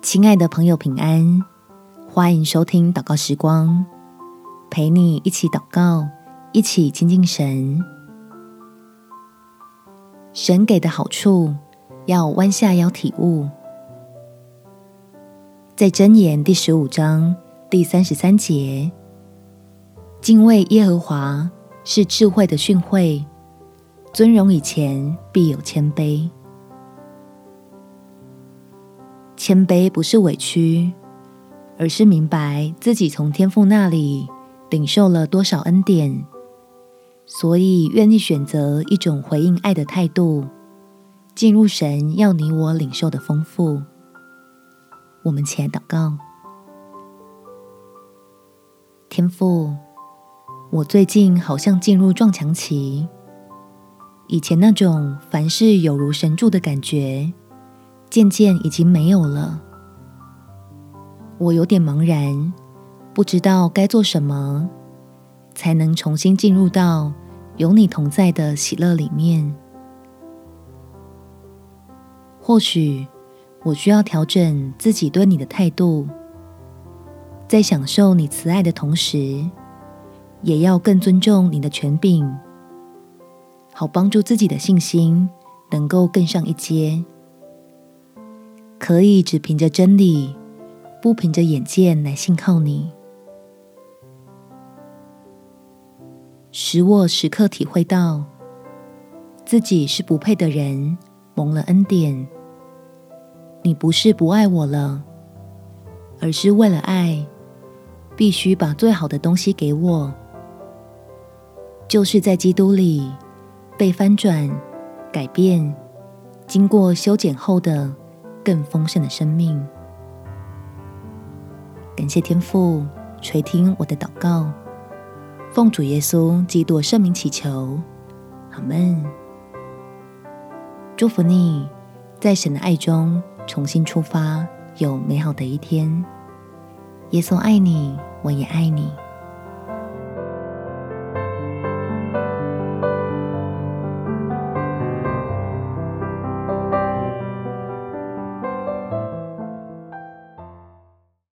亲爱的朋友，平安！欢迎收听祷告时光，陪你一起祷告，一起亲近神。神给的好处，要弯下腰体悟。在箴言第十五章第三十三节，敬畏耶和华是智慧的训诲，尊荣以前必有谦卑。谦卑不是委屈，而是明白自己从天父那里领受了多少恩典，所以愿意选择一种回应爱的态度，进入神要你我领受的丰富。我们起来祷告，天父，我最近好像进入撞墙期，以前那种凡事有如神助的感觉。渐渐已经没有了，我有点茫然，不知道该做什么，才能重新进入到有你同在的喜乐里面。或许我需要调整自己对你的态度，在享受你慈爱的同时，也要更尊重你的权柄，好帮助自己的信心能够更上一阶。可以只凭着真理，不凭着眼见来信靠你，使我时刻体会到自己是不配的人，蒙了恩典。你不是不爱我了，而是为了爱，必须把最好的东西给我，就是在基督里被翻转、改变，经过修剪后的。更丰盛的生命，感谢天父垂听我的祷告，奉主耶稣基督圣名祈求，阿门。祝福你，在神的爱中重新出发，有美好的一天。耶稣爱你，我也爱你。